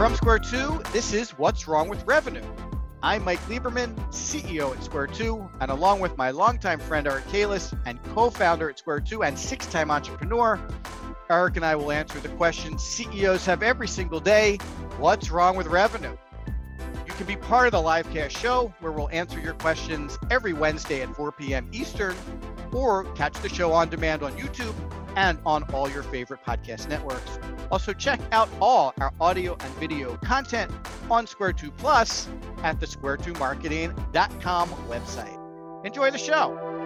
From Square 2, this is What's Wrong with Revenue. I'm Mike Lieberman, CEO at Square 2, and along with my longtime friend Eric Keiles and co founder at Square 2 and six time entrepreneur, Eric and I will answer the questions CEOs have every single day What's wrong with revenue? You can be part of the livecast show where we'll answer your questions every Wednesday at 4 p.m. Eastern, or catch the show on demand on YouTube and on all your favorite podcast networks. Also, check out all our audio and video content on Square 2 Plus at the square2marketing.com website. Enjoy the show.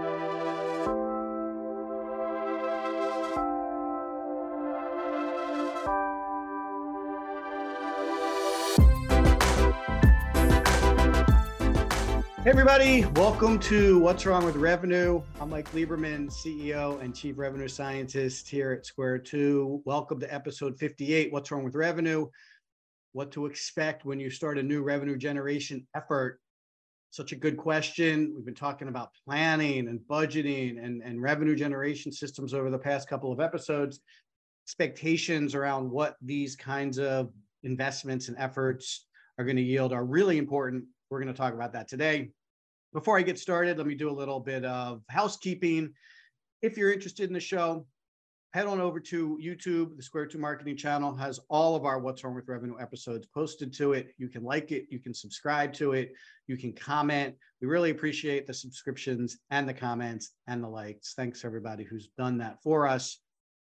Hey, everybody, welcome to What's Wrong with Revenue. I'm Mike Lieberman, CEO and Chief Revenue Scientist here at Square 2. Welcome to episode 58 What's Wrong with Revenue? What to expect when you start a new revenue generation effort. Such a good question. We've been talking about planning and budgeting and, and revenue generation systems over the past couple of episodes. Expectations around what these kinds of investments and efforts are going to yield are really important we're going to talk about that today. Before I get started, let me do a little bit of housekeeping. If you're interested in the show, head on over to YouTube. The Square 2 Marketing channel has all of our What's Wrong with Revenue episodes posted to it. You can like it, you can subscribe to it, you can comment. We really appreciate the subscriptions and the comments and the likes. Thanks everybody who's done that for us.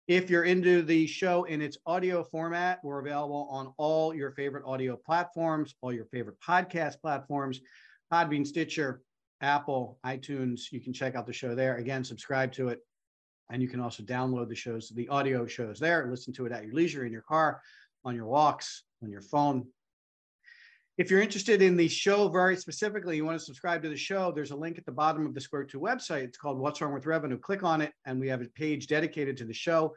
If you're into the show in its audio format, we're available on all your favorite audio platforms, all your favorite podcast platforms, Podbean, Stitcher, Apple, iTunes. You can check out the show there. Again, subscribe to it. And you can also download the shows, the audio shows there, listen to it at your leisure, in your car, on your walks, on your phone, if you're interested in the show very specifically, you want to subscribe to the show, there's a link at the bottom of the Square 2 website. It's called What's Wrong with Revenue. Click on it, and we have a page dedicated to the show.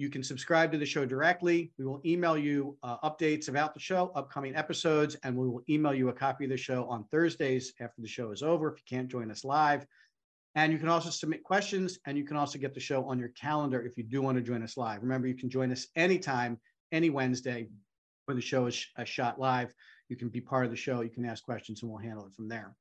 You can subscribe to the show directly. We will email you uh, updates about the show, upcoming episodes, and we will email you a copy of the show on Thursdays after the show is over if you can't join us live. And you can also submit questions, and you can also get the show on your calendar if you do want to join us live. Remember, you can join us anytime, any Wednesday when the show is uh, shot live you can be part of the show. You can ask questions and we'll handle it from there.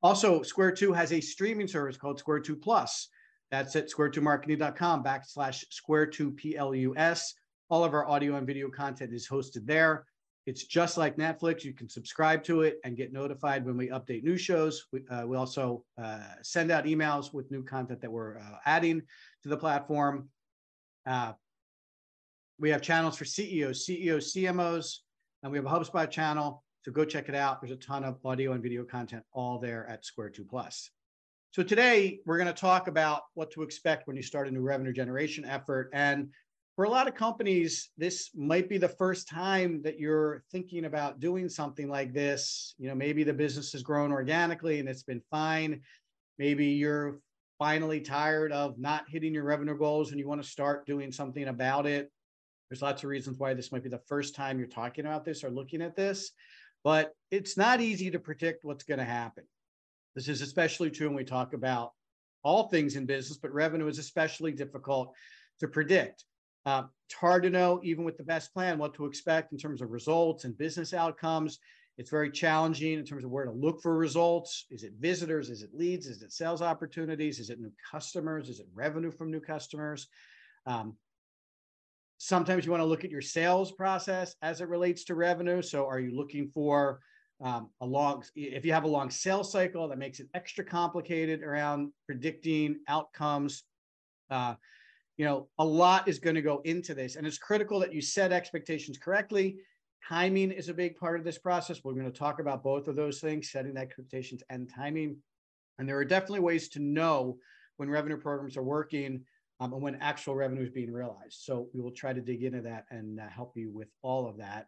Also, Square 2 has a streaming service called Square 2 Plus. That's at square2marketing.com backslash square 2 plus. All of our audio and video content is hosted there. It's just like Netflix. You can subscribe to it and get notified when we update new shows. We, uh, we also uh, send out emails with new content that we're uh, adding to the platform. Uh, we have channels for CEOs, CEOs, CMOs, and we have a HubSpot channel. So go check it out. There's a ton of audio and video content all there at Square 2 Plus. So today we're going to talk about what to expect when you start a new revenue generation effort. And for a lot of companies, this might be the first time that you're thinking about doing something like this. You know, maybe the business has grown organically and it's been fine. Maybe you're finally tired of not hitting your revenue goals and you want to start doing something about it. There's lots of reasons why this might be the first time you're talking about this or looking at this, but it's not easy to predict what's going to happen. This is especially true when we talk about all things in business, but revenue is especially difficult to predict. Uh, it's hard to know, even with the best plan, what to expect in terms of results and business outcomes. It's very challenging in terms of where to look for results. Is it visitors? Is it leads? Is it sales opportunities? Is it new customers? Is it revenue from new customers? Um, Sometimes you want to look at your sales process as it relates to revenue. So, are you looking for um, a long, if you have a long sales cycle, that makes it extra complicated around predicting outcomes. Uh, you know, a lot is going to go into this, and it's critical that you set expectations correctly. Timing is a big part of this process. We're going to talk about both of those things, setting expectations and timing. And there are definitely ways to know when revenue programs are working um, and when actual revenue is being realized. So we will try to dig into that and uh, help you with all of that.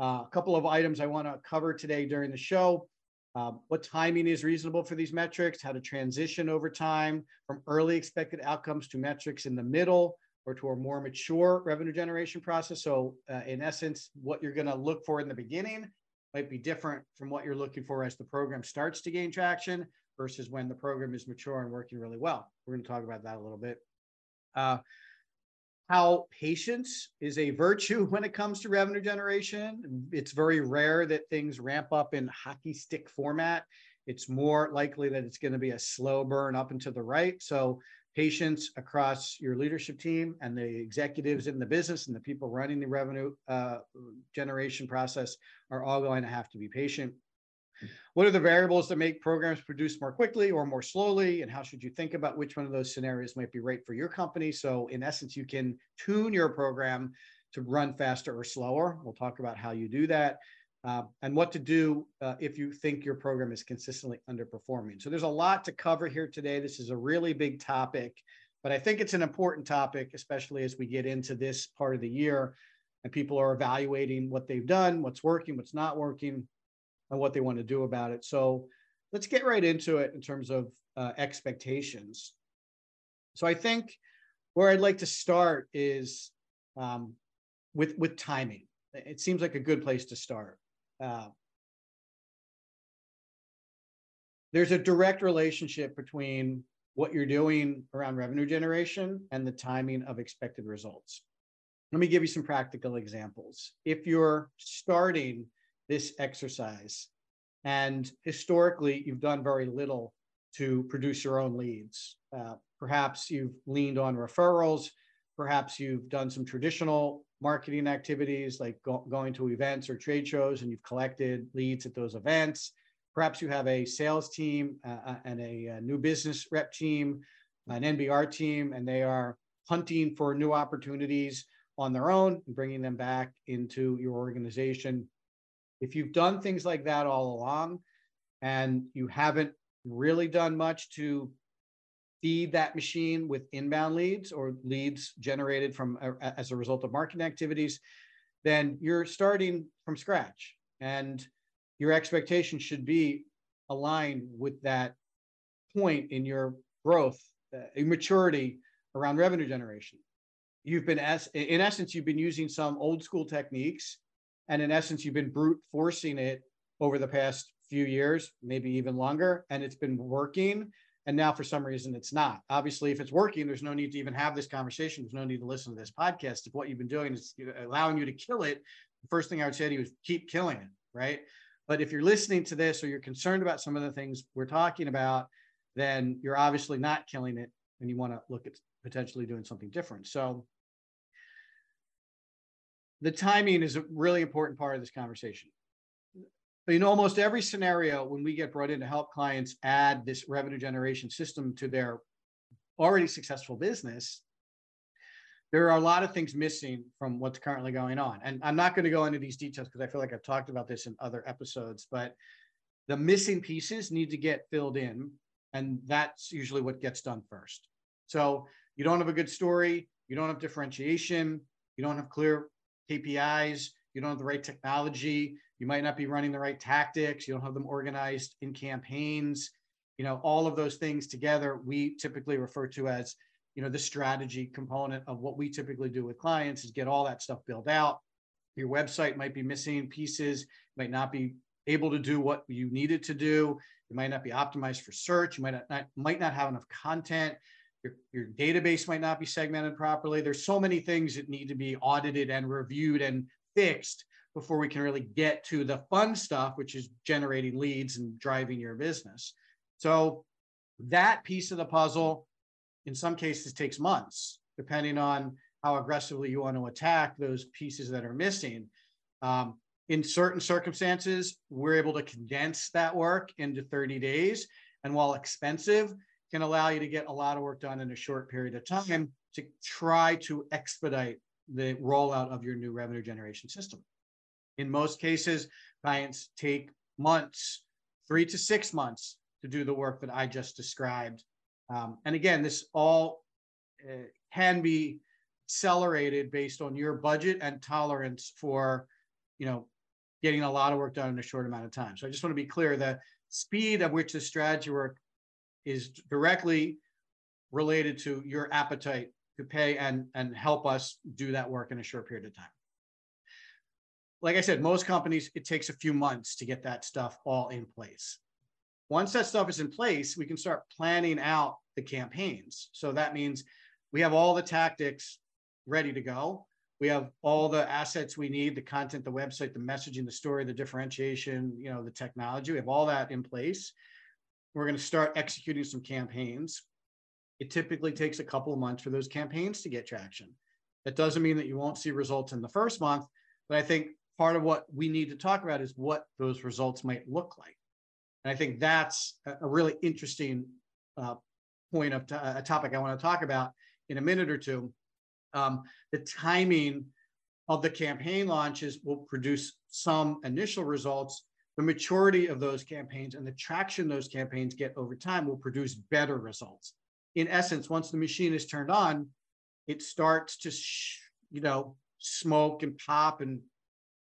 Uh, a couple of items I want to cover today during the show. Um, what timing is reasonable for these metrics, how to transition over time from early expected outcomes to metrics in the middle or to a more mature revenue generation process. So, uh, in essence, what you're going to look for in the beginning might be different from what you're looking for as the program starts to gain traction versus when the program is mature and working really well. We're going to talk about that a little bit. Uh, how patience is a virtue when it comes to revenue generation. It's very rare that things ramp up in hockey stick format. It's more likely that it's going to be a slow burn up and to the right. So patience across your leadership team and the executives in the business and the people running the revenue uh, generation process are all going to have to be patient. What are the variables that make programs produce more quickly or more slowly? And how should you think about which one of those scenarios might be right for your company? So, in essence, you can tune your program to run faster or slower. We'll talk about how you do that. Uh, and what to do uh, if you think your program is consistently underperforming. So, there's a lot to cover here today. This is a really big topic, but I think it's an important topic, especially as we get into this part of the year and people are evaluating what they've done, what's working, what's not working and what they want to do about it. So let's get right into it in terms of uh, expectations. So I think where I'd like to start is um, with with timing. It seems like a good place to start. Uh, there's a direct relationship between what you're doing around revenue generation and the timing of expected results. Let me give you some practical examples. If you're starting this exercise. And historically, you've done very little to produce your own leads. Uh, perhaps you've leaned on referrals. Perhaps you've done some traditional marketing activities like go- going to events or trade shows and you've collected leads at those events. Perhaps you have a sales team uh, uh and a, a new business rep team, an NBR team, and they are hunting for new opportunities on their own and bringing them back into your organization if you've done things like that all along and you haven't really done much to feed that machine with inbound leads or leads generated from as a result of marketing activities then you're starting from scratch. And your expectation should be aligned with that point in your growth uh, maturity around revenue generation. You've been as in essence you've been using some old school techniques and in essence, you've been brute forcing it over the past few years, maybe even longer, and it's been working. And now, for some reason, it's not. Obviously, if it's working, there's no need to even have this conversation. There's no need to listen to this podcast. If what you've been doing is allowing you to kill it, the first thing I would say to you is keep killing it, right? But if you're listening to this or you're concerned about some of the things we're talking about, then you're obviously not killing it and you want to look at potentially doing something different. So the timing is a really important part of this conversation. In almost every scenario, when we get brought in to help clients add this revenue generation system to their already successful business, there are a lot of things missing from what's currently going on. And I'm not going to go into these details because I feel like I've talked about this in other episodes, but the missing pieces need to get filled in. And that's usually what gets done first. So you don't have a good story, you don't have differentiation, you don't have clear KPIs, you don't have the right technology, you might not be running the right tactics, you don't have them organized in campaigns, you know, all of those things together, we typically refer to as, you know, the strategy component of what we typically do with clients is get all that stuff built out. Your website might be missing pieces, might not be able to do what you needed to do. It might not be optimized for search. You might not, might not have enough content your, your database might not be segmented properly. There's so many things that need to be audited and reviewed and fixed before we can really get to the fun stuff, which is generating leads and driving your business. So that piece of the puzzle, in some cases, takes months, depending on how aggressively you want to attack those pieces that are missing. Um, in certain circumstances, we're able to condense that work into 30 days. And while expensive, can allow you to get a lot of work done in a short period of time to try to expedite the rollout of your new revenue generation system. In most cases, clients take months, three to six months to do the work that I just described. Um, and again, this all uh, can be accelerated based on your budget and tolerance for, you know, getting a lot of work done in a short amount of time. So I just want to be clear the speed at which the strategy work is directly related to your appetite to pay and, and help us do that work in a short period of time. Like I said, most companies, it takes a few months to get that stuff all in place. Once that stuff is in place, we can start planning out the campaigns. So that means we have all the tactics ready to go. We have all the assets we need, the content, the website, the messaging, the story, the differentiation, you know, the technology. We have all that in place. We're going to start executing some campaigns. It typically takes a couple of months for those campaigns to get traction. That doesn't mean that you won't see results in the first month, but I think part of what we need to talk about is what those results might look like. And I think that's a really interesting uh, point of a topic I want to talk about in a minute or two. Um, the timing of the campaign launches will produce some initial results. The maturity of those campaigns and the traction those campaigns get over time will produce better results. In essence, once the machine is turned on, it starts to, you know, smoke and pop and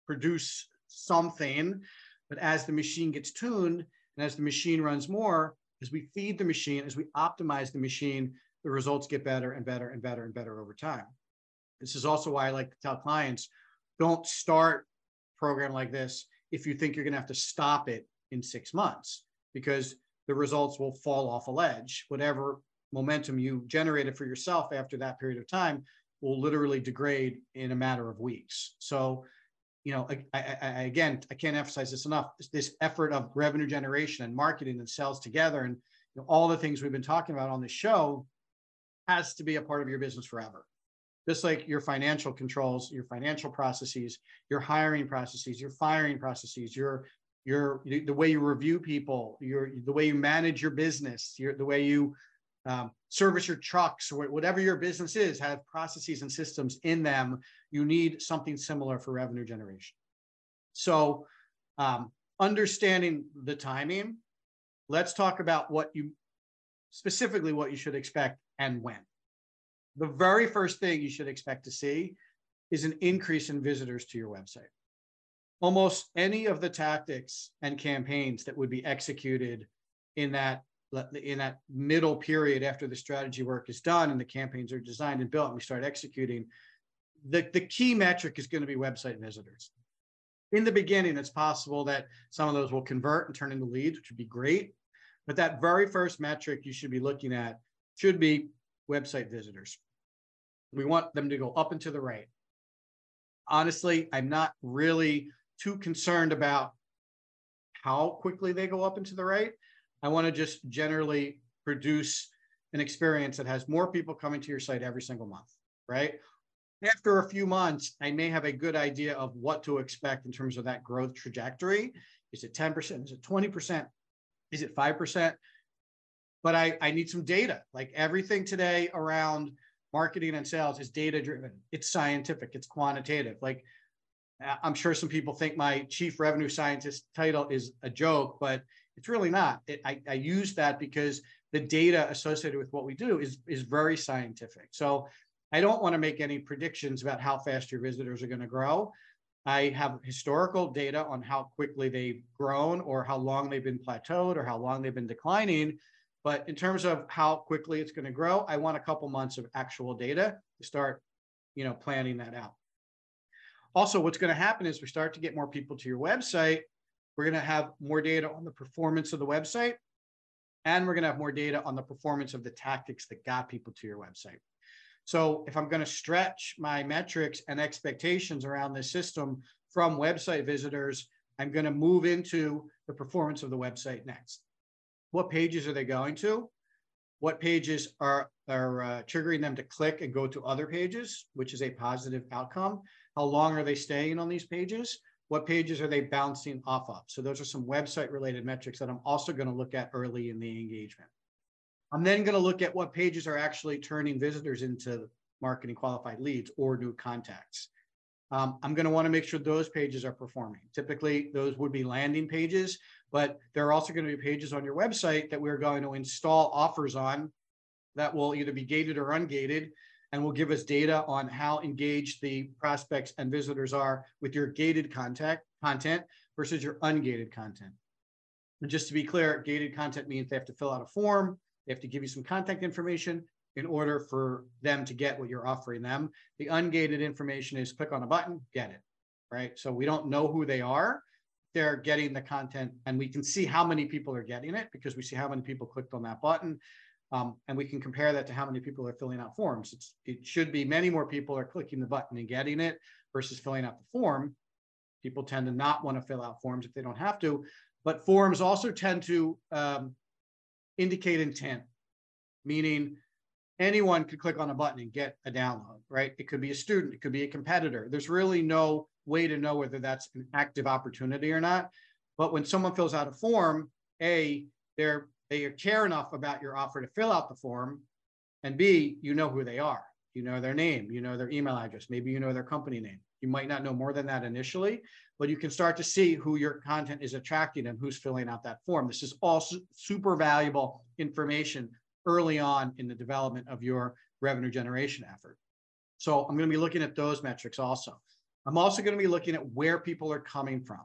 produce something. But as the machine gets tuned and as the machine runs more, as we feed the machine, as we optimize the machine, the results get better and better and better and better over time. This is also why I like to tell clients don't start program like this if you think you're going to have to stop it in six months because the results will fall off a ledge. Whatever momentum you generated for yourself after that period of time will literally degrade in a matter of weeks. So, you know, I, I, I, again, I can't emphasize this enough. This, effort of revenue generation and marketing and sales together, and you know, all the things we've been talking about on the show, has to be a part of your business forever. Just like your financial controls, your financial processes, your hiring processes, your firing processes, your your the way you review people, your the way you manage your business, your the way you um, service your trucks whatever your business is have processes and systems in them you need something similar for revenue generation. So um, understanding the timing let's talk about what you specifically what you should expect and when the very first thing you should expect to see is an increase in visitors to your website almost any of the tactics and campaigns that would be executed in that in that middle period after the strategy work is done and the campaigns are designed and built and we start executing, the, the key metric is going to be website visitors. In the beginning, it's possible that some of those will convert and turn into leads, which would be great. But that very first metric you should be looking at should be website visitors. We want them to go up and to the right. Honestly, I'm not really too concerned about how quickly they go up and to the right. I want to just generally produce an experience that has more people coming to your site every single month, right? After a few months, I may have a good idea of what to expect in terms of that growth trajectory. Is it 10%? Is it 20%? Is it 5%? But I, I need some data. Like everything today around marketing and sales is data driven, it's scientific, it's quantitative. Like I'm sure some people think my chief revenue scientist title is a joke, but it's really not. It, I, I use that because the data associated with what we do is, is very scientific. So I don't want to make any predictions about how fast your visitors are going to grow. I have historical data on how quickly they've grown or how long they've been plateaued or how long they've been declining. But in terms of how quickly it's going to grow, I want a couple months of actual data to start, you know, planning that out. Also, what's going to happen is we start to get more people to your website we're going to have more data on the performance of the website, and we're going to have more data on the performance of the tactics that got people to your website. So if I'm going to stretch my metrics and expectations around this system from website visitors, I'm going to move into the performance of the website next. What pages are they going to? What pages are, are uh, triggering them to click and go to other pages, which is a positive outcome? How long are they staying on these pages? what pages are they bouncing off of? So those are some website related metrics that I'm also going to look at early in the engagement. I'm then going to look at what pages are actually turning visitors into marketing qualified leads or new contacts. Um, I'm going to want to make sure those pages are performing. Typically, those would be landing pages, but there are also going to be pages on your website that we're going to install offers on that will either be gated or ungated and will give us data on how engaged the prospects and visitors are with your gated contact content versus your ungated content. And just to be clear, gated content means they have to fill out a form, they have to give you some contact information in order for them to get what you're offering them. The ungated information is click on a button, get it, right? So we don't know who they are. They're getting the content and we can see how many people are getting it because we see how many people clicked on that button Um, and we can compare that to how many people are filling out forms. It's, it should be many more people are clicking the button and getting it versus filling out the form. People tend to not want to fill out forms if they don't have to, but forms also tend to um, indicate intent, meaning anyone could click on a button and get a download, right? It could be a student, it could be a competitor. There's really no way to know whether that's an active opportunity or not. But when someone fills out a form, A, they're they care enough about your offer to fill out the form, and B, you know who they are. You know their name, you know their email address, maybe you know their company name. You might not know more than that initially, but you can start to see who your content is attracting and who's filling out that form. This is all super valuable information early on in the development of your revenue generation effort. So I'm going to be looking at those metrics also. I'm also going to be looking at where people are coming from.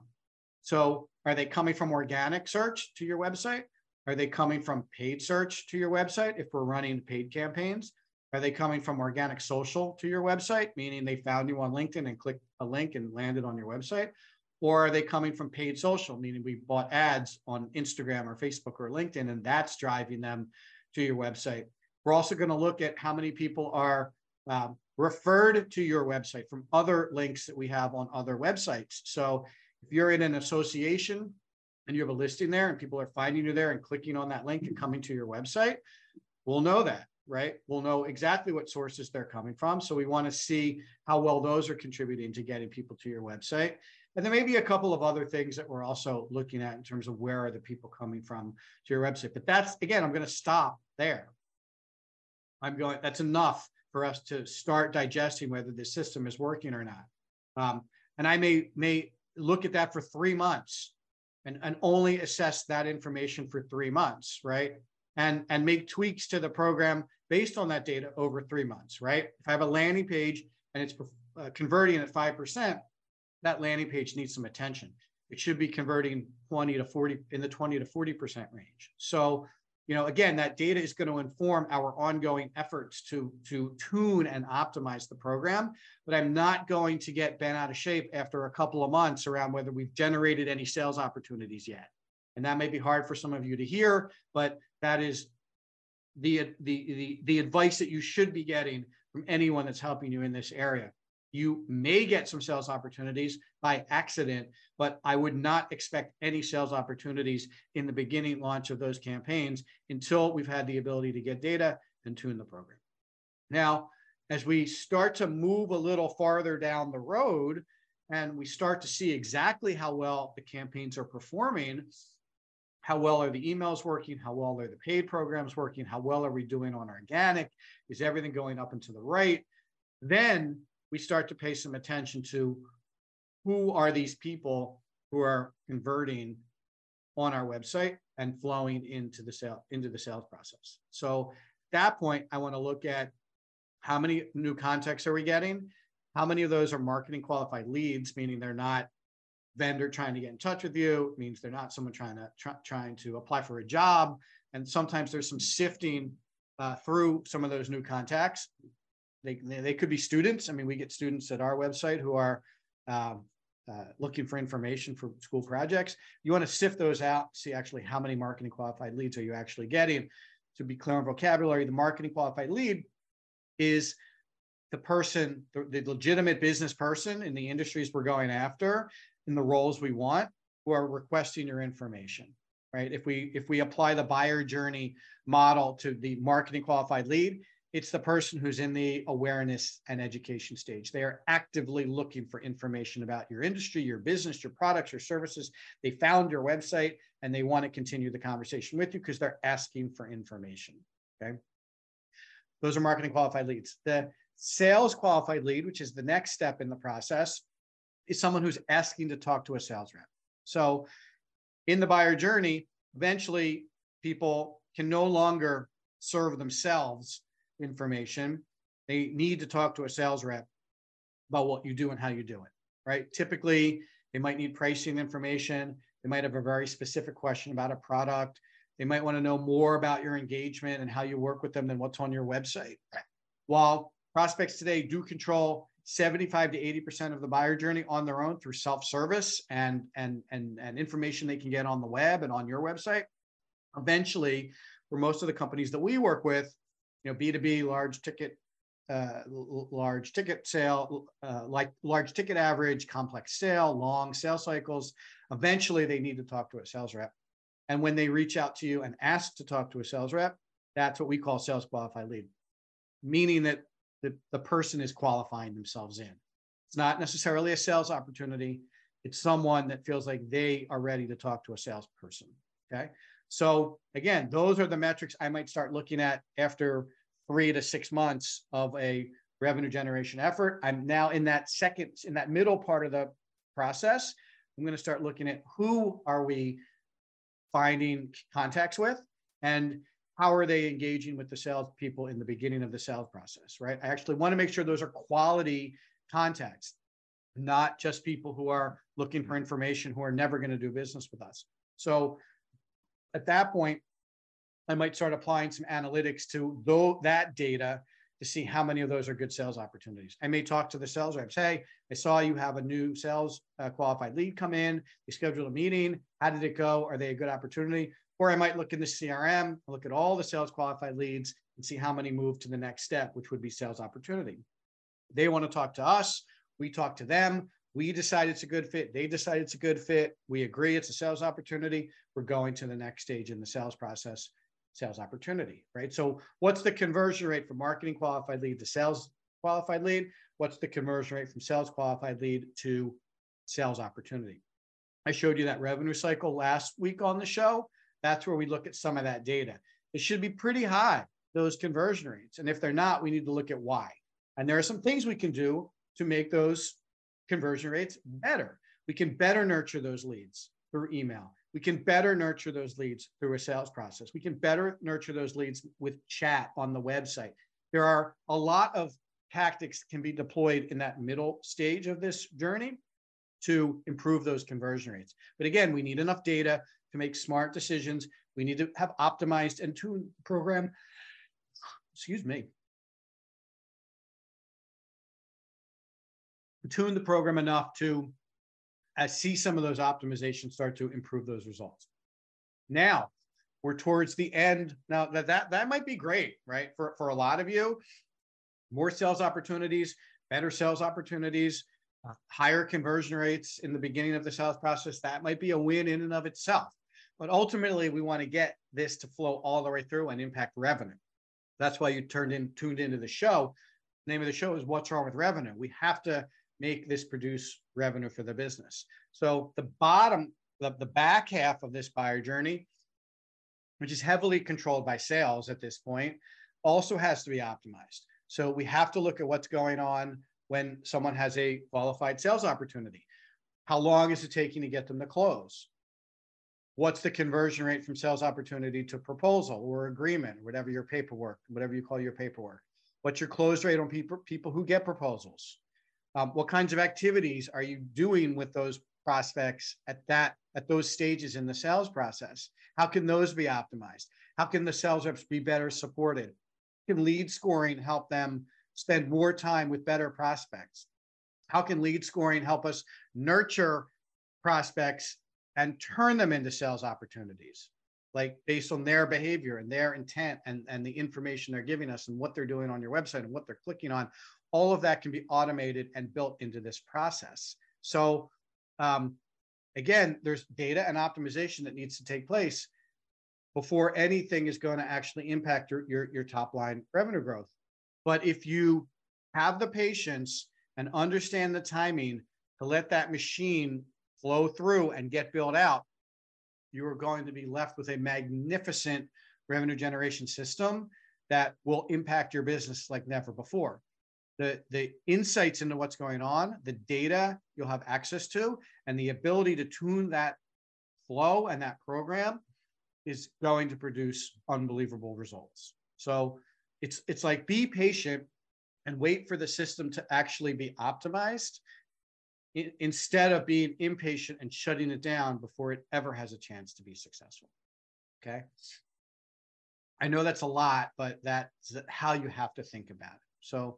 So are they coming from organic search to your website? Are they coming from paid search to your website if we're running paid campaigns? Are they coming from organic social to your website, meaning they found you on LinkedIn and clicked a link and landed on your website? Or are they coming from paid social, meaning we bought ads on Instagram or Facebook or LinkedIn and that's driving them to your website? We're also going to look at how many people are um, referred to your website from other links that we have on other websites. So if you're in an association and you have a listing there and people are finding you there and clicking on that link and coming to your website, we'll know that, right? We'll know exactly what sources they're coming from. So we want to see how well those are contributing to getting people to your website. And there may be a couple of other things that we're also looking at in terms of where are the people coming from to your website. But that's, again, I'm going to stop there. I'm going, that's enough for us to start digesting whether the system is working or not. Um, and I may may look at that for three months and, and only assess that information for three months, right? And, and make tweaks to the program based on that data over three months, right? If I have a landing page and it's uh, converting at 5%, that landing page needs some attention. It should be converting 20 to 40 in the 20 to 40% range. So you know, again, that data is going to inform our ongoing efforts to, to tune and optimize the program. But I'm not going to get bent out of shape after a couple of months around whether we've generated any sales opportunities yet. And that may be hard for some of you to hear, but that is the, the, the, the advice that you should be getting from anyone that's helping you in this area. You may get some sales opportunities by accident, but I would not expect any sales opportunities in the beginning launch of those campaigns until we've had the ability to get data and tune the program. Now, as we start to move a little farther down the road and we start to see exactly how well the campaigns are performing, how well are the emails working? How well are the paid programs working? How well are we doing on organic? Is everything going up and to the right? Then we start to pay some attention to who are these people who are converting on our website and flowing into the sale into the sales process. So at that point, I want to look at how many new contacts are we getting? How many of those are marketing qualified leads, meaning they're not vendor trying to get in touch with you, means they're not someone trying to try, trying to apply for a job. And sometimes there's some sifting uh, through some of those new contacts they, they could be students. I mean, we get students at our website who are um, uh, looking for information for school projects. You want to sift those out, see actually how many marketing qualified leads are you actually getting. To be clear on vocabulary, the marketing qualified lead is the person, the, the legitimate business person in the industries we're going after, in the roles we want, who are requesting your information right if we if we apply the buyer journey model to the marketing qualified lead it's the person who's in the awareness and education stage. They are actively looking for information about your industry, your business, your products, your services. They found your website and they want to continue the conversation with you because they're asking for information. Okay. Those are marketing qualified leads. The sales qualified lead, which is the next step in the process, is someone who's asking to talk to a sales rep. So in the buyer journey, eventually people can no longer serve themselves information. They need to talk to a sales rep about what you do and how you do it, right? Typically, they might need pricing information. They might have a very specific question about a product. They might want to know more about your engagement and how you work with them than what's on your website. While prospects today do control 75 to 80% of the buyer journey on their own through self-service and, and, and, and information they can get on the web and on your website, eventually for most of the companies that we work with, you know, B2B, large ticket, uh, large ticket sale, uh, like large ticket average, complex sale, long sales cycles. Eventually, they need to talk to a sales rep. And when they reach out to you and ask to talk to a sales rep, that's what we call sales qualified lead, meaning that the, the person is qualifying themselves in. It's not necessarily a sales opportunity. It's someone that feels like they are ready to talk to a salesperson. Okay. So again, those are the metrics I might start looking at after three to six months of a revenue generation effort. I'm now in that second, in that middle part of the process. I'm going to start looking at who are we finding contacts with and how are they engaging with the sales people in the beginning of the sales process, right? I actually want to make sure those are quality contacts, not just people who are looking for information who are never going to do business with us. So at that point, I might start applying some analytics to though that data to see how many of those are good sales opportunities. I may talk to the sales reps. Hey, I saw you have a new sales uh, qualified lead come in. You scheduled a meeting. How did it go? Are they a good opportunity? Or I might look in the CRM, look at all the sales qualified leads and see how many move to the next step, which would be sales opportunity. They want to talk to us. We talk to them. We decide it's a good fit. They decide it's a good fit. We agree it's a sales opportunity. We're going to the next stage in the sales process, sales opportunity, right? So, what's the conversion rate from marketing qualified lead to sales qualified lead? What's the conversion rate from sales qualified lead to sales opportunity? I showed you that revenue cycle last week on the show. That's where we look at some of that data. It should be pretty high, those conversion rates. And if they're not, we need to look at why. And there are some things we can do to make those conversion rates better. We can better nurture those leads through email. We can better nurture those leads through a sales process. We can better nurture those leads with chat on the website. There are a lot of tactics can be deployed in that middle stage of this journey to improve those conversion rates. But again, we need enough data to make smart decisions. We need to have optimized and tuned program. Excuse me. Tune the program enough to uh, see some of those optimizations start to improve those results. Now we're towards the end. Now that that that might be great, right? For for a lot of you, more sales opportunities, better sales opportunities, uh, higher conversion rates in the beginning of the sales process. That might be a win in and of itself. But ultimately, we want to get this to flow all the way through and impact revenue. That's why you turned in, tuned into the show. The name of the show is What's Wrong with Revenue? We have to make this produce revenue for the business. So the bottom, the, the back half of this buyer journey, which is heavily controlled by sales at this point, also has to be optimized. So we have to look at what's going on when someone has a qualified sales opportunity. How long is it taking to get them to close? what's the conversion rate from sales opportunity to proposal or agreement, whatever your paperwork, whatever you call your paperwork? What's your close rate on people, people who get proposals? Um, what kinds of activities are you doing with those prospects at that at those stages in the sales process? How can those be optimized? How can the sales reps be better supported? Can lead scoring help them spend more time with better prospects? How can lead scoring help us nurture prospects and turn them into sales opportunities like based on their behavior and their intent and, and the information they're giving us and what they're doing on your website and what they're clicking on all of that can be automated and built into this process so um, again there's data and optimization that needs to take place before anything is going to actually impact your, your, your top line revenue growth but if you have the patience and understand the timing to let that machine flow through and get built out, you are going to be left with a magnificent revenue generation system that will impact your business like never before. The, the insights into what's going on, the data you'll have access to, and the ability to tune that flow and that program is going to produce unbelievable results. So it's it's like be patient and wait for the system to actually be optimized instead of being impatient and shutting it down before it ever has a chance to be successful. Okay. I know that's a lot, but that's how you have to think about it. So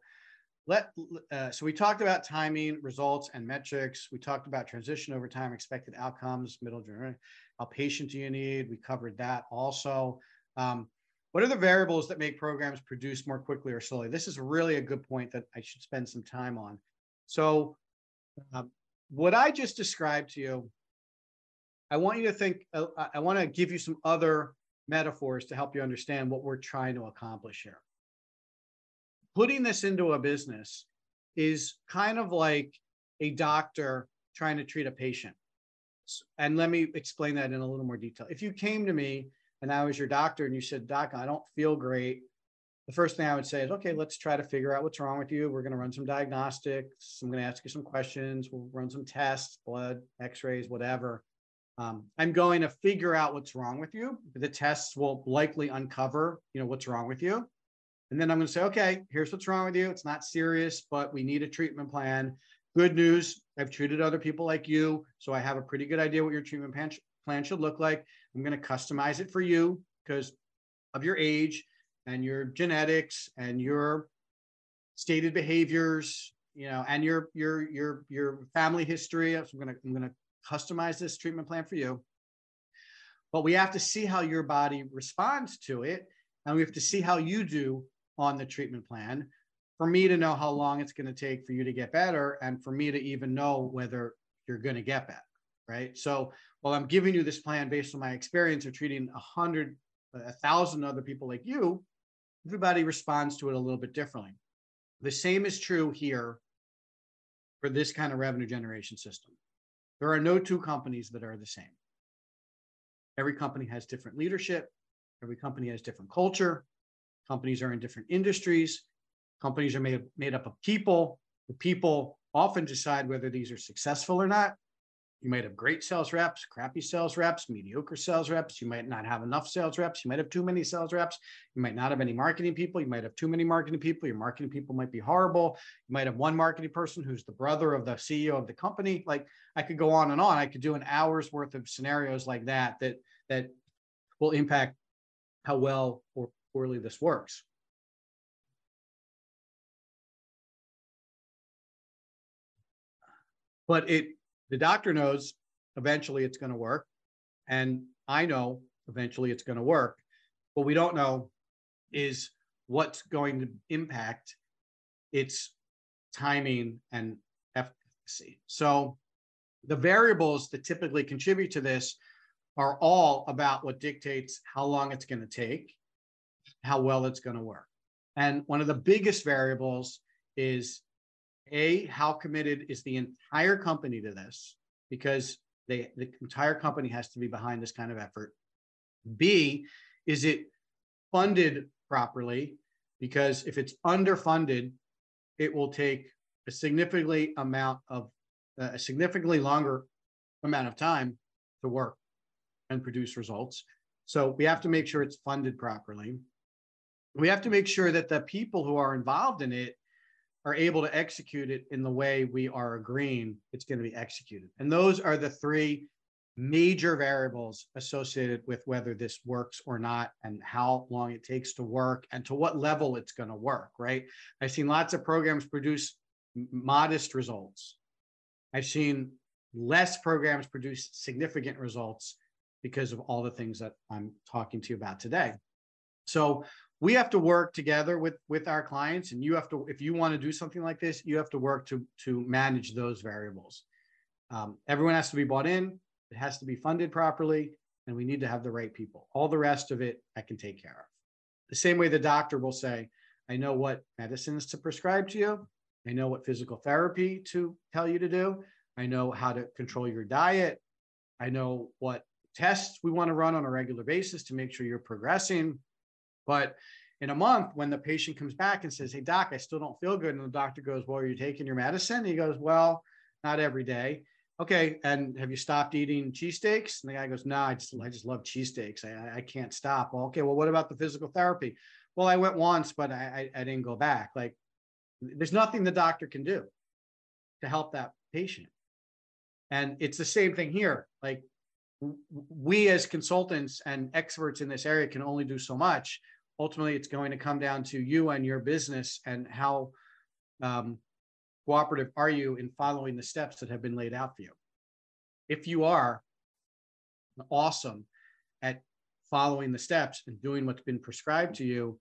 let uh, so we talked about timing, results, and metrics. We talked about transition over time, expected outcomes, middle journey. How patient do you need? We covered that also. Um, what are the variables that make programs produce more quickly or slowly? This is really a good point that I should spend some time on. So, uh, what I just described to you, I want you to think, uh, I want to give you some other metaphors to help you understand what we're trying to accomplish here. Putting this into a business is kind of like a doctor trying to treat a patient. And let me explain that in a little more detail. If you came to me and I was your doctor and you said, Doc, I don't feel great, the first thing I would say is, okay, let's try to figure out what's wrong with you. We're going to run some diagnostics. I'm going to ask you some questions. We'll run some tests, blood, x rays, whatever. Um, I'm going to figure out what's wrong with you. The tests will likely uncover, you know, what's wrong with you. And then I'm going to say, okay, here's what's wrong with you. It's not serious, but we need a treatment plan. Good news, I've treated other people like you, so I have a pretty good idea what your treatment plan, should look like. I'm going to customize it for you because of your age and your genetics and your stated behaviors, you know, and your your your your family history. So I'm to I'm going to customize this treatment plan for you. But we have to see how your body responds to it, and we have to see how you do on the treatment plan for me to know how long it's going to take for you to get better, and for me to even know whether you're going to get better. Right. So while I'm giving you this plan based on my experience of treating a hundred, a thousand other people like you, everybody responds to it a little bit differently. The same is true here for this kind of revenue generation system. There are no two companies that are the same. Every company has different leadership, every company has different culture, companies are in different industries, companies are made, made up of people. The people often decide whether these are successful or not. You might have great sales reps, crappy sales reps, mediocre sales reps. You might not have enough sales reps. You might have too many sales reps. You might not have any marketing people. You might have too many marketing people. Your marketing people might be horrible. You might have one marketing person who's the brother of the CEO of the company. Like I could go on and on. I could do an hour's worth of scenarios like that that that will impact how well or poorly this works. But it the doctor knows eventually it's going to work. And I know eventually it's going to work. What we don't know is what's going to impact its timing and efficacy. So the variables that typically contribute to this are all about what dictates how long it's going to take, how well it's going to work. And one of the biggest variables is a, how committed is the entire company to this? Because they, the entire company has to be behind this kind of effort. B, is it funded properly? Because if it's underfunded, it will take a significantly amount of uh, a significantly longer amount of time to work and produce results. So we have to make sure it's funded properly. We have to make sure that the people who are involved in it are able to execute it in the way we are agreeing it's going to be executed. And those are the three major variables associated with whether this works or not and how long it takes to work and to what level it's going to work, right? I've seen lots of programs produce modest results. I've seen less programs produce significant results because of all the things that I'm talking to you about today. So we have to work together with with our clients and you have to if you want to do something like this you have to work to to manage those variables. Um, everyone has to be bought in it has to be funded properly and we need to have the right people. All the rest of it i can take care of. The same way the doctor will say i know what medicines to prescribe to you. I know what physical therapy to tell you to do. I know how to control your diet. I know what tests we want to run on a regular basis to make sure you're progressing but in a month, when the patient comes back and says, Hey, doc, I still don't feel good. And the doctor goes, Well, are you taking your medicine? He goes, Well, not every day. Okay. And have you stopped eating cheesesteaks? And the guy goes, No, I just, I just love cheesesteaks. I, I can't stop. Well, okay. Well, what about the physical therapy? Well, I went once, but I, I, I didn't go back. Like, there's nothing the doctor can do to help that patient. And it's the same thing here. Like, we as consultants and experts in this area can only do so much. Ultimately, it's going to come down to you and your business and how um, cooperative are you in following the steps that have been laid out for you. If you are awesome at following the steps and doing what's been prescribed to you,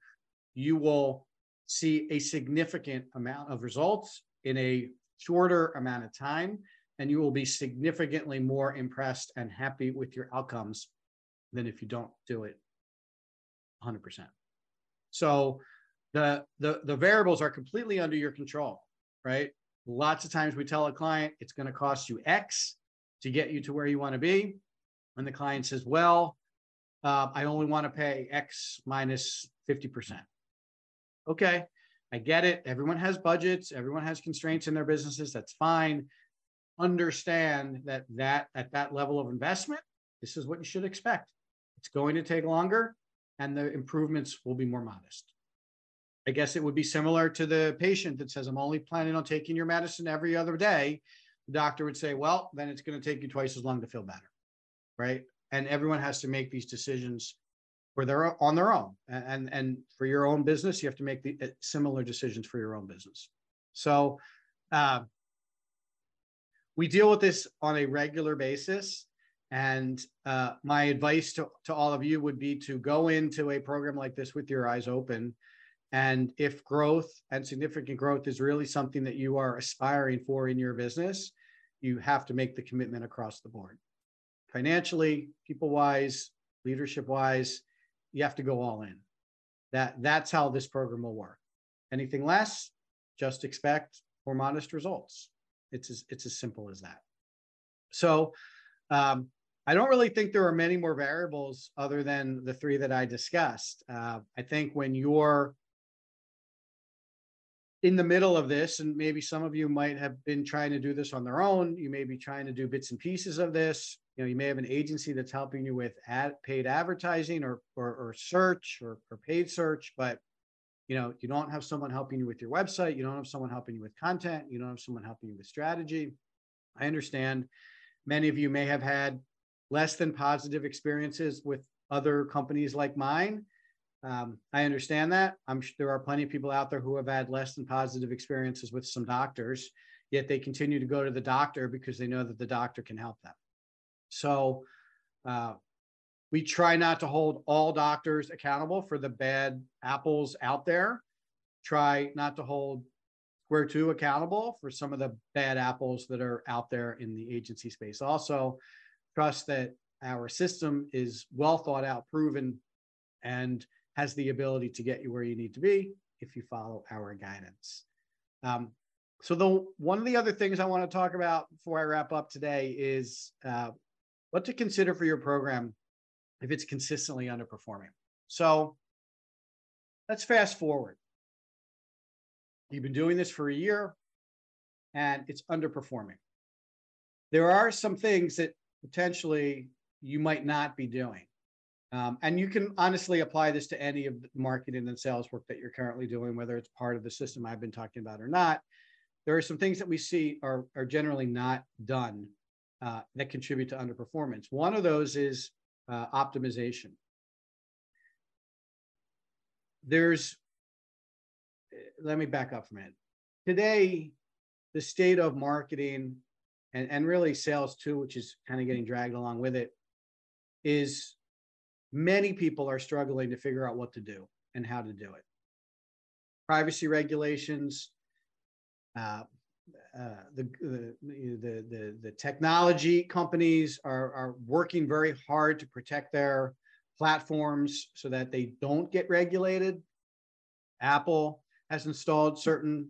you will see a significant amount of results in a shorter amount of time, and you will be significantly more impressed and happy with your outcomes than if you don't do it 100%. So the, the, the variables are completely under your control, right? Lots of times we tell a client it's going to cost you X to get you to where you want to be. And the client says, well, uh, I only want to pay X minus 50%. Okay, I get it. Everyone has budgets, everyone has constraints in their businesses. That's fine. Understand that that at that level of investment, this is what you should expect. It's going to take longer and the improvements will be more modest. I guess it would be similar to the patient that says, I'm only planning on taking your medicine every other day. The doctor would say, Well, then it's going to take you twice as long to feel better. Right. And everyone has to make these decisions for their on their own. And and for your own business, you have to make the uh, similar decisions for your own business. So uh, we deal with this on a regular basis. And uh, my advice to, to all of you would be to go into a program like this with your eyes open and if growth and significant growth is really something that you are aspiring for in your business, you have to make the commitment across the board. Financially, people wise, leadership wise, you have to go all in. That, that's how this program will work. Anything less, just expect more modest results. It's as, it's as simple as that. So um, I don't really think there are many more variables other than the three that I discussed. Uh, I think when you're in the middle of this, and maybe some of you might have been trying to do this on their own. You may be trying to do bits and pieces of this. You know, you may have an agency that's helping you with ad, paid advertising or, or, or search or, or paid search, but you know, you don't have someone helping you with your website. You don't have someone helping you with content. You don't have someone helping you with strategy. I understand many of you may have had less than positive experiences with other companies like mine um, I understand that. I'm sure there are plenty of people out there who have had less than positive experiences with some doctors, yet they continue to go to the doctor because they know that the doctor can help them. So uh, we try not to hold all doctors accountable for the bad apples out there. Try not to hold Square Two accountable for some of the bad apples that are out there in the agency space. Also, trust that our system is well thought out, proven, and has the ability to get you where you need to be if you follow our guidance. Um, so the one of the other things I want to talk about before I wrap up today is uh, what to consider for your program if it's consistently underperforming. So let's fast forward. You've been doing this for a year and it's underperforming. There are some things that potentially you might not be doing. Um, and you can honestly apply this to any of the marketing and sales work that you're currently doing, whether it's part of the system I've been talking about or not. There are some things that we see are, are generally not done uh, that contribute to underperformance. One of those is uh, optimization. There's, let me back up for a minute. Today, the state of marketing and, and really sales too, which is kind of getting dragged along with it, is many people are struggling to figure out what to do and how to do it. Privacy regulations, uh, uh, the, the, the, the, technology companies are, are working very hard to protect their platforms so that they don't get regulated. Apple has installed certain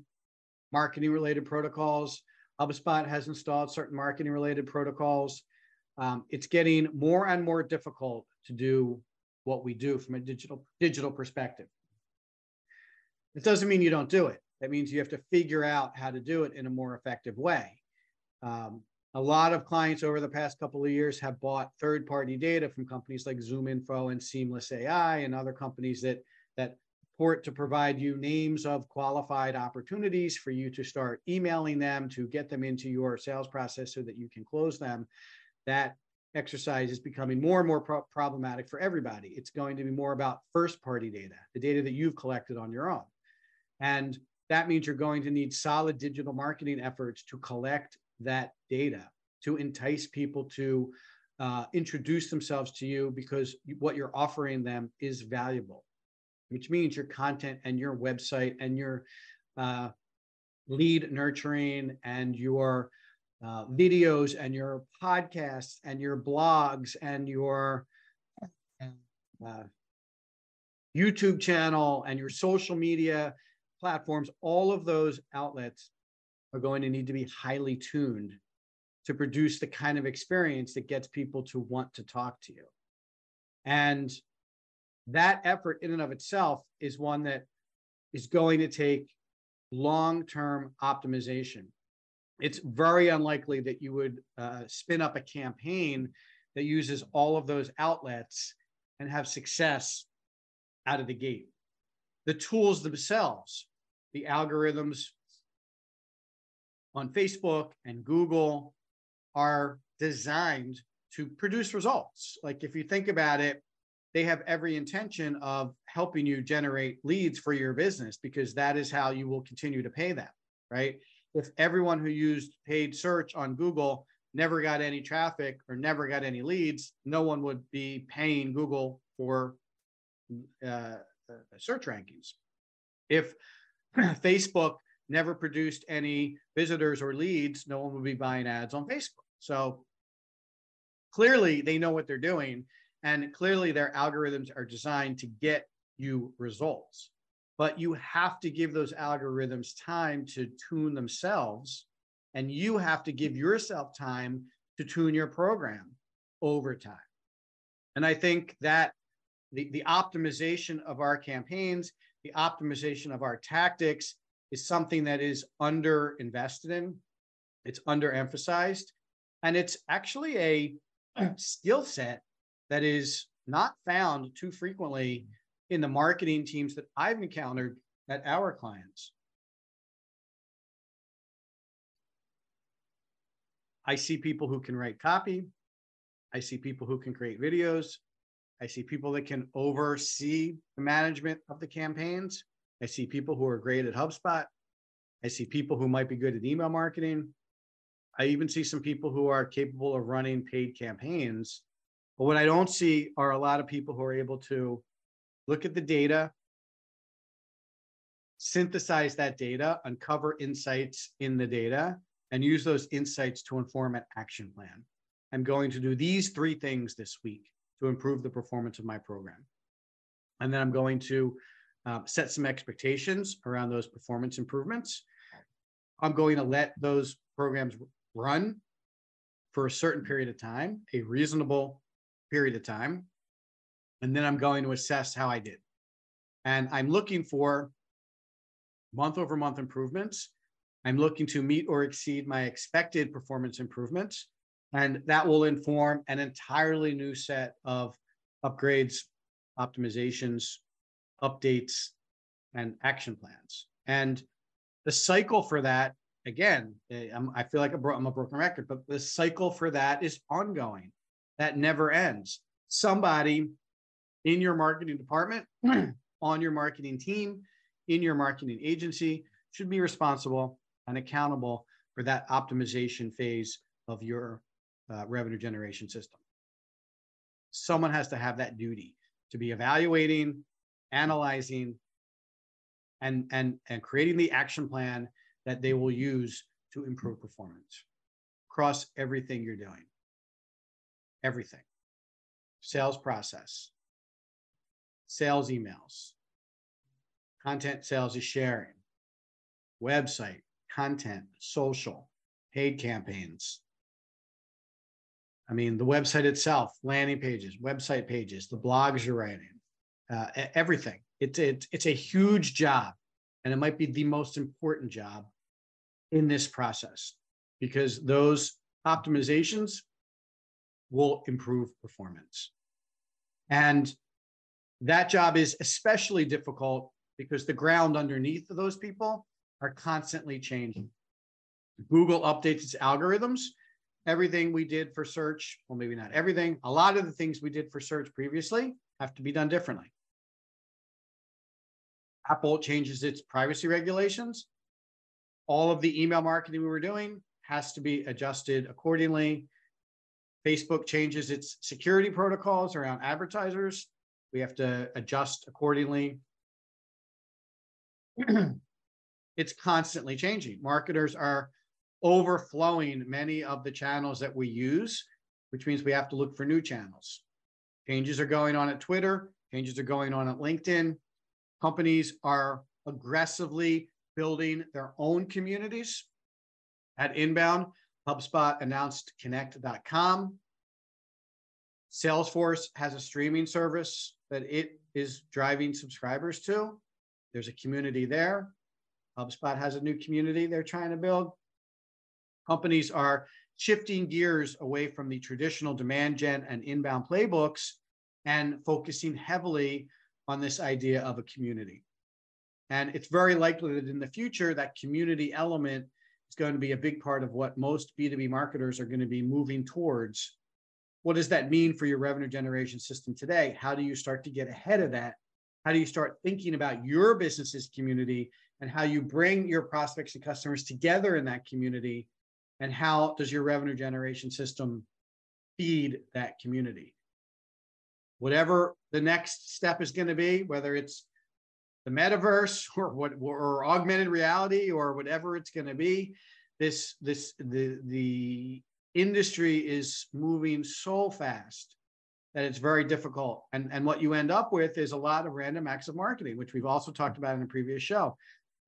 marketing related protocols. HubSpot has installed certain marketing related protocols. Um, it's getting more and more difficult to do what we do from a digital digital perspective. It doesn't mean you don't do it. That means you have to figure out how to do it in a more effective way. Um, a lot of clients over the past couple of years have bought third-party data from companies like ZoomInfo and Seamless AI and other companies that that port to provide you names of qualified opportunities for you to start emailing them to get them into your sales process so that you can close them. That exercise is becoming more and more pro- problematic for everybody. It's going to be more about first party data, the data that you've collected on your own. And that means you're going to need solid digital marketing efforts to collect that data, to entice people to uh, introduce themselves to you because what you're offering them is valuable, which means your content and your website and your uh, lead nurturing and your uh, videos and your podcasts and your blogs and your uh, YouTube channel and your social media platforms, all of those outlets are going to need to be highly tuned to produce the kind of experience that gets people to want to talk to you. And that effort in and of itself is one that is going to take long term optimization. It's very unlikely that you would uh, spin up a campaign that uses all of those outlets and have success out of the gate. The tools themselves, the algorithms on Facebook and Google are designed to produce results. Like if you think about it, they have every intention of helping you generate leads for your business because that is how you will continue to pay them, right? If everyone who used paid search on Google never got any traffic or never got any leads, no one would be paying Google for uh, uh search rankings. If Facebook never produced any visitors or leads, no one would be buying ads on Facebook. So clearly they know what they're doing and clearly their algorithms are designed to get you results. But you have to give those algorithms time to tune themselves and you have to give yourself time to tune your program over time. And I think that the, the optimization of our campaigns, the optimization of our tactics is something that is under invested in, it's underemphasized, and it's actually a skill set that is not found too frequently in the marketing teams that I've encountered at our clients. I see people who can write copy. I see people who can create videos. I see people that can oversee the management of the campaigns. I see people who are great at HubSpot. I see people who might be good at email marketing. I even see some people who are capable of running paid campaigns. But what I don't see are a lot of people who are able to look at the data, synthesize that data, uncover insights in the data, and use those insights to inform an action plan. I'm going to do these three things this week to improve the performance of my program. And then I'm going to uh, set some expectations around those performance improvements. I'm going to let those programs run for a certain period of time, a reasonable period of time. And then I'm going to assess how I did. And I'm looking for month over month improvements. I'm looking to meet or exceed my expected performance improvements. And that will inform an entirely new set of upgrades, optimizations, updates, and action plans. And the cycle for that, again, eh, i feel like I'm a broken record, but the cycle for that is ongoing. That never ends. Somebody in your marketing department, on your marketing team, in your marketing agency should be responsible and accountable for that optimization phase of your uh, revenue generation system. Someone has to have that duty to be evaluating, analyzing, and, and, and creating the action plan that they will use to improve performance across everything you're doing. Everything. Sales process, sales emails, content sales is sharing, website, content, social, paid campaigns, I mean, the website itself, landing pages, website pages, the blogs you're writing, uh, everything. It's it's it's a huge job, and it might be the most important job in this process because those optimizations will improve performance. And that job is especially difficult because the ground underneath those people are constantly changing. Google updates its algorithms everything we did for search, well, maybe not everything, a lot of the things we did for search previously have to be done differently. Apple changes its privacy regulations. All of the email marketing we were doing has to be adjusted accordingly. Facebook changes its security protocols around advertisers. We have to adjust accordingly. it's constantly changing. Marketers are overflowing many of the channels that we use, which means we have to look for new channels. Changes are going on at Twitter, changes are going on at LinkedIn. Companies are aggressively building their own communities. At Inbound, HubSpot announced Connect.com. Salesforce has a streaming service that it is driving subscribers to. There's a community there. HubSpot has a new community they're trying to build. Companies are shifting gears away from the traditional demand gen and inbound playbooks and focusing heavily on this idea of a community. And it's very likely that in the future, that community element is going to be a big part of what most B2B marketers are going to be moving towards. What does that mean for your revenue generation system today? How do you start to get ahead of that? How do you start thinking about your business's community and how you bring your prospects and customers together in that community? And how does your revenue generation system feed that community? Whatever the next step is going to be, whether it's the metaverse or what or augmented reality or whatever it's going to be this this the the industry is moving so fast that it's very difficult and and what you end up with is a lot of random acts of marketing which we've also talked about in a previous show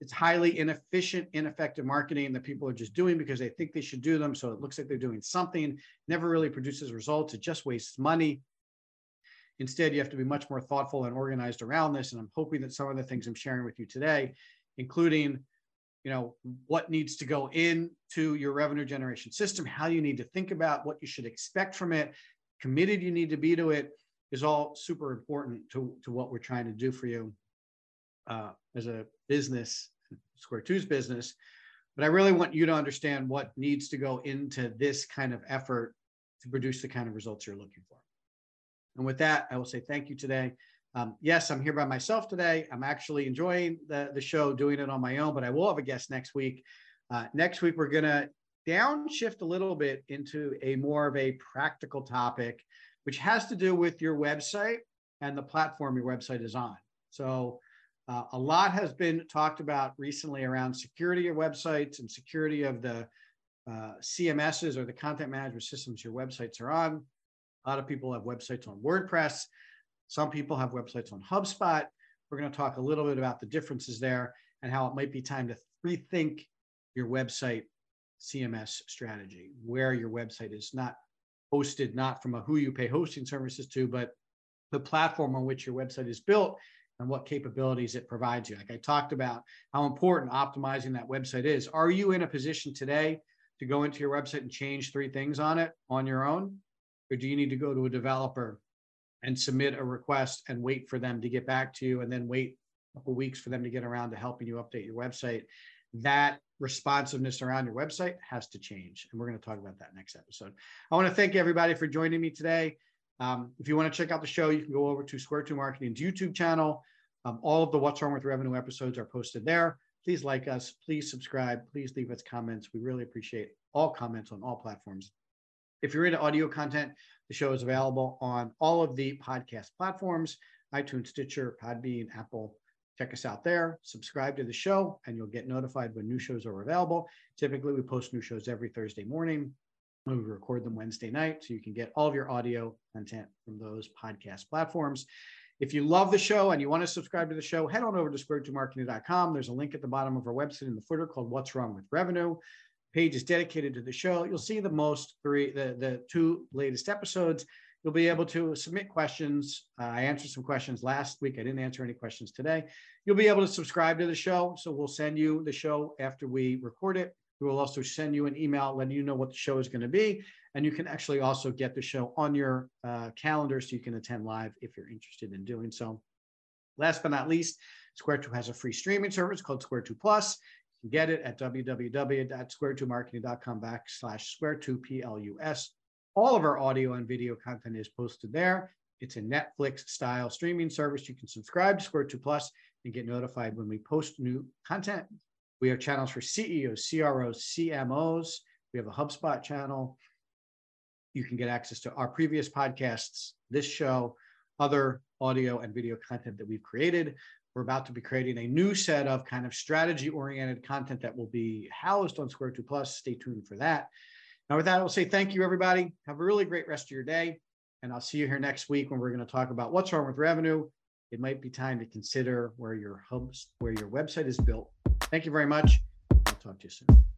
it's highly inefficient ineffective marketing that people are just doing because they think they should do them. So it looks like they're doing something never really produces results. It just wastes money. Instead, you have to be much more thoughtful and organized around this. And I'm hoping that some of the things I'm sharing with you today, including you know what needs to go into your revenue generation system how you need to think about what you should expect from it committed you need to be to it is all super important to, to what we're trying to do for you uh, as a business square two's business but i really want you to understand what needs to go into this kind of effort to produce the kind of results you're looking for and with that, I will say thank you today. Um, yes, I'm here by myself today. I'm actually enjoying the, the show, doing it on my own, but I will have a guest next week. Uh, next week, we're going to downshift a little bit into a more of a practical topic, which has to do with your website and the platform your website is on. So, uh, a lot has been talked about recently around security of websites and security of the uh, CMSs or the content management systems your websites are on. A lot of people have websites on WordPress. Some people have websites on HubSpot. We're going to talk a little bit about the differences there and how it might be time to rethink your website CMS strategy, where your website is not hosted, not from a who you pay hosting services to, but the platform on which your website is built and what capabilities it provides you. Like I talked about how important optimizing that website is. Are you in a position today to go into your website and change three things on it on your own? or do you need to go to a developer and submit a request and wait for them to get back to you and then wait a couple weeks for them to get around to helping you update your website that responsiveness around your website has to change and we're going to talk about that next episode i want to thank everybody for joining me today um, if you want to check out the show you can go over to square two marketing's youtube channel um, all of the what's wrong with revenue episodes are posted there please like us please subscribe please leave us comments we really appreciate all comments on all platforms if you're into audio content, the show is available on all of the podcast platforms iTunes, Stitcher, Podbean, Apple. Check us out there. Subscribe to the show, and you'll get notified when new shows are available. Typically, we post new shows every Thursday morning. We record them Wednesday night, so you can get all of your audio content from those podcast platforms. If you love the show and you want to subscribe to the show, head on over to square2marketing.com. There's a link at the bottom of our website in the footer called What's Wrong with Revenue page is dedicated to the show. You'll see the most three, the, the two latest episodes. You'll be able to submit questions. Uh, I answered some questions last week. I didn't answer any questions today. You'll be able to subscribe to the show. So we'll send you the show after we record it. We will also send you an email letting you know what the show is going to be. And you can actually also get the show on your uh, calendar so you can attend live if you're interested in doing so. Last but not least, Square 2 has a free streaming service called Square 2 Plus You can get it at www.square2marketing.com backslash square2plus. All of our audio and video content is posted there. It's a Netflix style streaming service. You can subscribe to Square 2 Plus and get notified when we post new content. We have channels for CEOs, CROs, CMOs. We have a HubSpot channel. you can get access to our previous podcasts, this show, other audio and video content that we've created. We're about to be creating a new set of kind of strategy oriented content that will be housed on Square 2 Plus. Stay tuned for that. Now, with that, I'll say thank you, everybody. Have a really great rest of your day. And I'll see you here next week when we're going to talk about what's wrong with revenue. It might be time to consider where your hubs, where your website is built. Thank you very much. I'll talk to you soon.